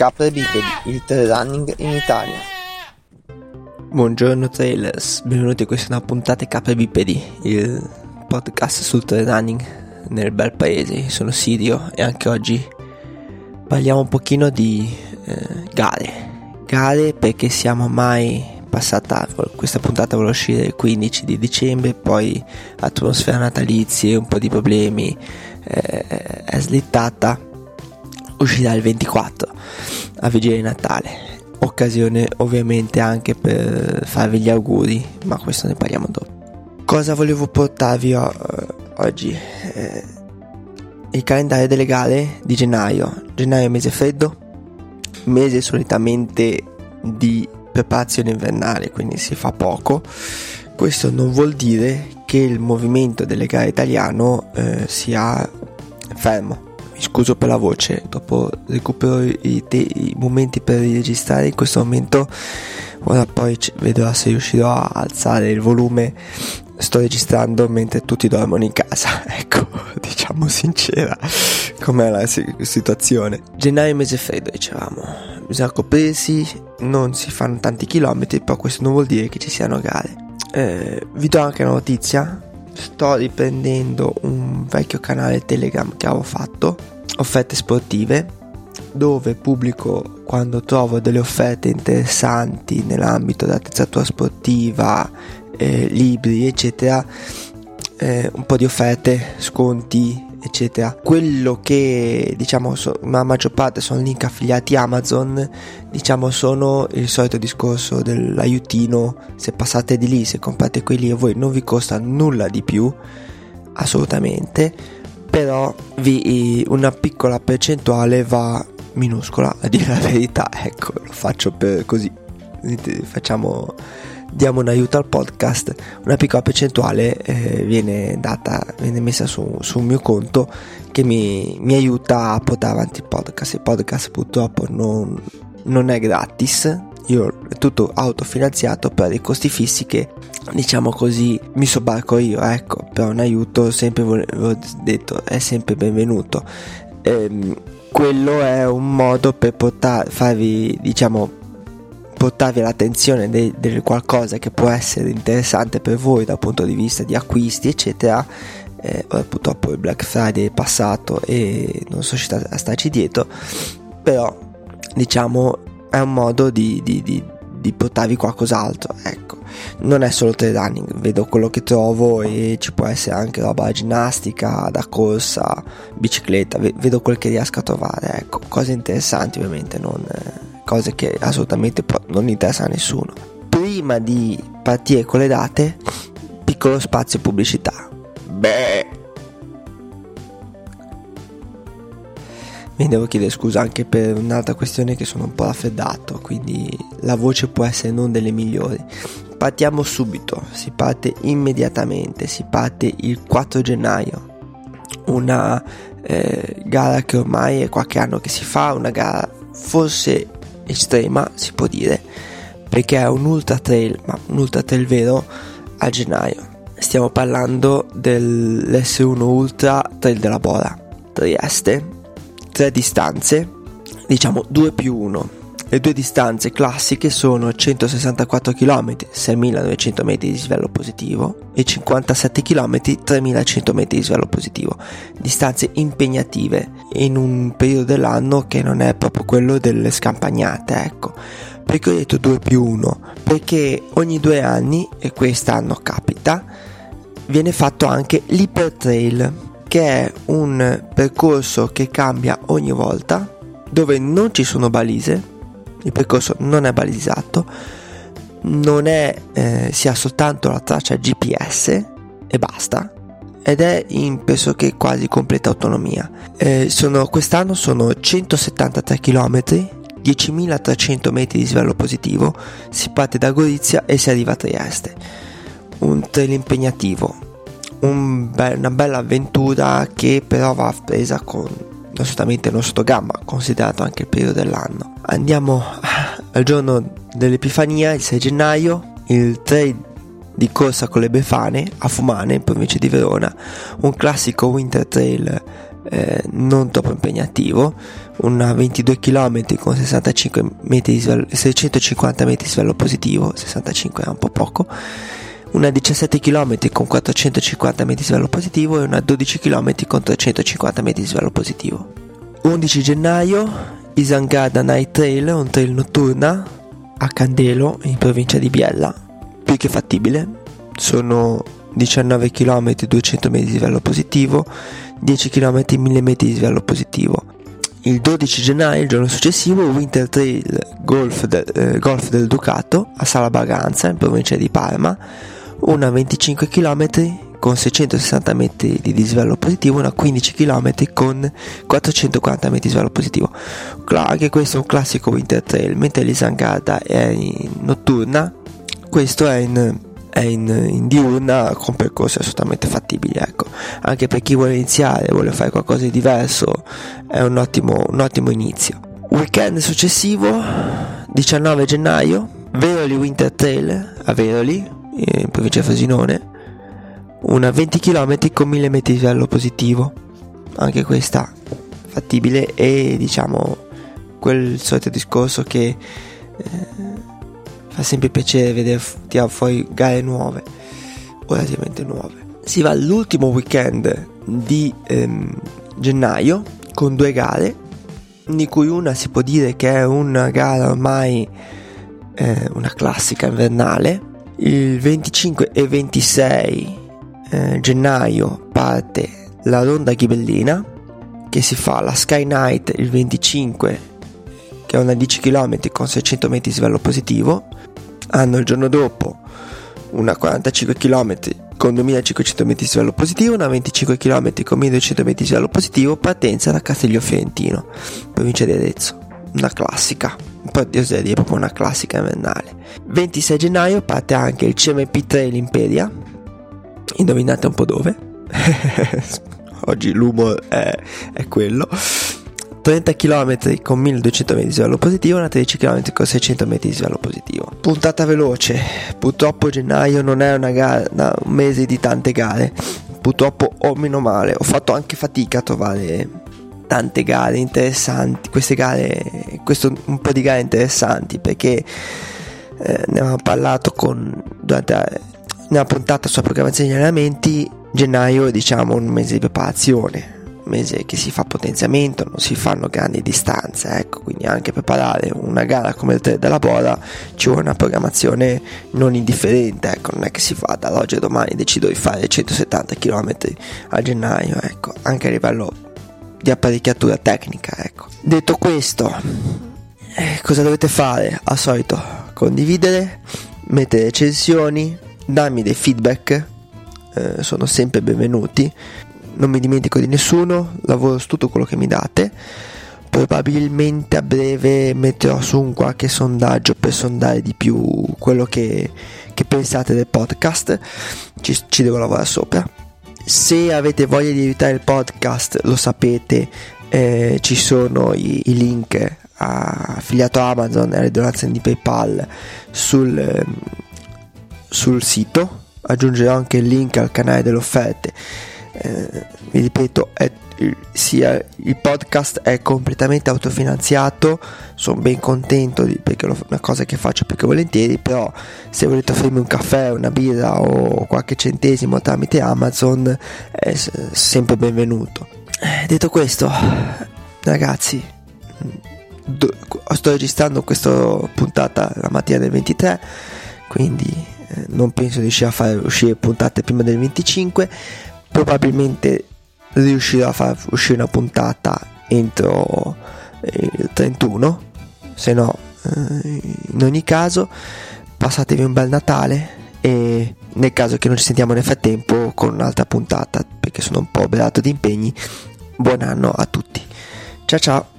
Capre bipedi, il trail running in Italia. Buongiorno trailers, benvenuti a questa puntata Capre bipedi, il podcast sul trail running nel bel paese. Sono Sirio e anche oggi parliamo un pochino di eh, gare. Gare perché siamo mai passata questa puntata vuole uscire il 15 di dicembre poi atmosfera natalizie un po' di problemi eh, è slittata uscirà il 24 a vigilia di Natale occasione ovviamente anche per farvi gli auguri ma questo ne parliamo dopo cosa volevo portarvi o- oggi eh, il calendario delle gare di gennaio gennaio è mese freddo mese solitamente di preparazione invernale, quindi si fa poco. Questo non vuol dire che il movimento delle gare italiano eh, sia fermo. Scuso per la voce, dopo recupero i, te- i momenti per registrare in questo momento. Ora poi c- vedrò se riuscirò a alzare il volume. Sto registrando mentre tutti dormono in casa. Ecco, diciamo sincera com'è la situazione. Gennaio mese freddo, dicevamo. Bisogna coprirsi, non si fanno tanti chilometri, però questo non vuol dire che ci siano gare. Eh, vi do anche una notizia. Sto riprendendo un vecchio canale Telegram che avevo fatto, offerte sportive, dove pubblico quando trovo delle offerte interessanti nell'ambito dell'attrezzatura sportiva, eh, libri, eccetera. Eh, un po' di offerte, sconti, eccetera. Quello che diciamo so, la maggior parte sono link affiliati Amazon, diciamo sono il solito discorso dell'aiutino, se passate di lì, se comprate quelli a voi non vi costa nulla di più, assolutamente, però vi, una piccola percentuale va minuscola, a dire la verità, ecco, lo faccio per così, facciamo diamo un aiuto al podcast, una piccola percentuale eh, viene data, viene messa su, sul mio conto che mi, mi, aiuta a portare avanti il podcast. Il podcast purtroppo non, non è gratis, io tutto autofinanziato per i costi fissi che diciamo così mi sobbarco io, ecco, però un aiuto sempre volevo detto è sempre benvenuto. Ehm, quello è un modo per portare, farvi diciamo portarvi all'attenzione di qualcosa che può essere interessante per voi dal punto di vista di acquisti eccetera eh, purtroppo il Black Friday è passato e non sono riuscito a starci dietro però diciamo è un modo di, di, di, di portarvi qualcos'altro ecco non è solo trail running vedo quello che trovo e ci può essere anche roba da ginnastica da corsa bicicletta vedo quel che riesco a trovare ecco cose interessanti ovviamente non cose che assolutamente non interessano a nessuno. Prima di partire con le date, piccolo spazio pubblicità. Beh. Mi devo chiedere scusa anche per un'altra questione che sono un po' raffreddato, quindi la voce può essere non delle migliori. Partiamo subito, si parte immediatamente, si parte il 4 gennaio. Una eh, gara che ormai è qualche anno che si fa, una gara forse estrema, si può dire, perché è un ultra trail, ma un ultra trail vero a gennaio. Stiamo parlando dell'S1 Ultra Trail della Bora, Trieste, tre distanze, diciamo 2 più 1. Le due distanze classiche sono 164 km, 6.900 metri di svelo positivo e 57 km, 3.100 metri di svelo positivo. Distanze impegnative in un periodo dell'anno che non è proprio quello delle scampagnate, ecco. Perché ho detto 2 più 1? Perché ogni due anni, e quest'anno capita, viene fatto anche l'Hypertrail, che è un percorso che cambia ogni volta, dove non ci sono balise, il percorso non è balizzato, non è, eh, si ha soltanto la traccia GPS e basta ed è in pressoché quasi completa autonomia. Eh, sono, quest'anno sono 173 km, 10.300 metri di svelo positivo, si parte da Gorizia e si arriva a Trieste. Un trail impegnativo, un be- una bella avventura che però va presa con assolutamente non sotto gamma, considerato anche il periodo dell'anno. Andiamo al giorno dell'Epifania, il 6 gennaio, il 3 di corsa con le Befane a Fumane in provincia di Verona, un classico winter trail eh, non troppo impegnativo, una 22 km con 65 metri di svello, 650 metri di svello positivo, 65 è un po' poco, una 17 km con 450 metri di svello positivo e una 12 km con 350 metri di svello positivo. 11 gennaio, Isangada Night Trail, un trail notturna a Candelo in provincia di Biella, più che fattibile, sono 19 km 200 metri di livello positivo, 10 km 1000 metri di livello positivo. Il 12 gennaio, il giorno successivo, Winter Trail Golf, de, eh, Golf del Ducato a Sala Baganza, in provincia di Parma, una 25 km con 660 metri di dislivello positivo, una 15 km con 440 metri di dislivello positivo. Anche questo è un classico Winter Trail, mentre l'Isangada è notturna, questo è in è in, in, diurna con percorsi assolutamente fattibili ecco. anche per chi vuole iniziare vuole fare qualcosa di diverso è un ottimo, un ottimo inizio weekend successivo 19 gennaio Veroli Winter Trail a Veroli in provincia Frosinone una 20 km con 1000 metri di livello positivo. Anche questa fattibile. E diciamo quel solito discorso che eh, fa sempre piacere vedere tirare fuori gare nuove. Relativamente nuove. Si va all'ultimo weekend di ehm, gennaio con due gare, di cui una si può dire che è una gara ormai eh, una classica invernale. Il 25 e 26 eh, gennaio parte la ronda ghibellina che si fa la Sky Night il 25 che è una 10 km con 600 metri di livello positivo hanno il giorno dopo una 45 km con 2500 metri di livello positivo, una 25 km con 1200 metri di livello positivo, partenza da Castiglio Fiorentino, provincia di Arezzo. Una classica, un po' di oseria, proprio una classica invernale. 26 gennaio parte anche il CMP Trail Imperia, indovinate un po' dove? Oggi l'umor è, è quello. 30 km con 1200 metri di livello positivo, una 13 km con 600 metri di livello positivo. Puntata veloce, purtroppo gennaio non è una gara, un mese di tante gare, purtroppo o meno male, ho fatto anche fatica a trovare tante gare interessanti, queste gare, questo un po' di gare interessanti perché eh, ne avevamo parlato con, durante una puntata sulla programmazione degli allenamenti, gennaio è diciamo un mese di preparazione mese che si fa potenziamento, non si fanno grandi distanze, ecco, quindi anche preparare una gara come il 3 della Bora ci vuole una programmazione non indifferente, ecco, non è che si fa dall'oggi a domani decido di fare 170 km a gennaio, ecco, anche a livello di apparecchiatura tecnica, ecco. Detto questo, eh, cosa dovete fare? Al solito, condividere, mettere recensioni, darmi dei feedback, eh, sono sempre benvenuti non mi dimentico di nessuno, lavoro su tutto quello che mi date. Probabilmente a breve metterò su un qualche sondaggio per sondare di più quello che, che pensate del podcast. Ci, ci devo lavorare sopra. Se avete voglia di aiutare il podcast, lo sapete, eh, ci sono i, i link affiliato a Amazon e alle donazioni di PayPal sul, ehm, sul sito. Aggiungerò anche il link al canale delle offerte eh, vi ripeto, è, sia il podcast è completamente autofinanziato, sono ben contento di, perché è una cosa che faccio più che volentieri, però se volete offrirmi un caffè, una birra o qualche centesimo tramite Amazon è sempre benvenuto. Eh, detto questo, ragazzi, sto registrando questa puntata la mattina del 23, quindi eh, non penso di riuscire a fare uscire puntate prima del 25 probabilmente riuscirò a far uscire una puntata entro il 31 se no eh, in ogni caso passatevi un bel Natale e nel caso che non ci sentiamo nel frattempo con un'altra puntata perché sono un po' oberato di impegni buon anno a tutti. Ciao ciao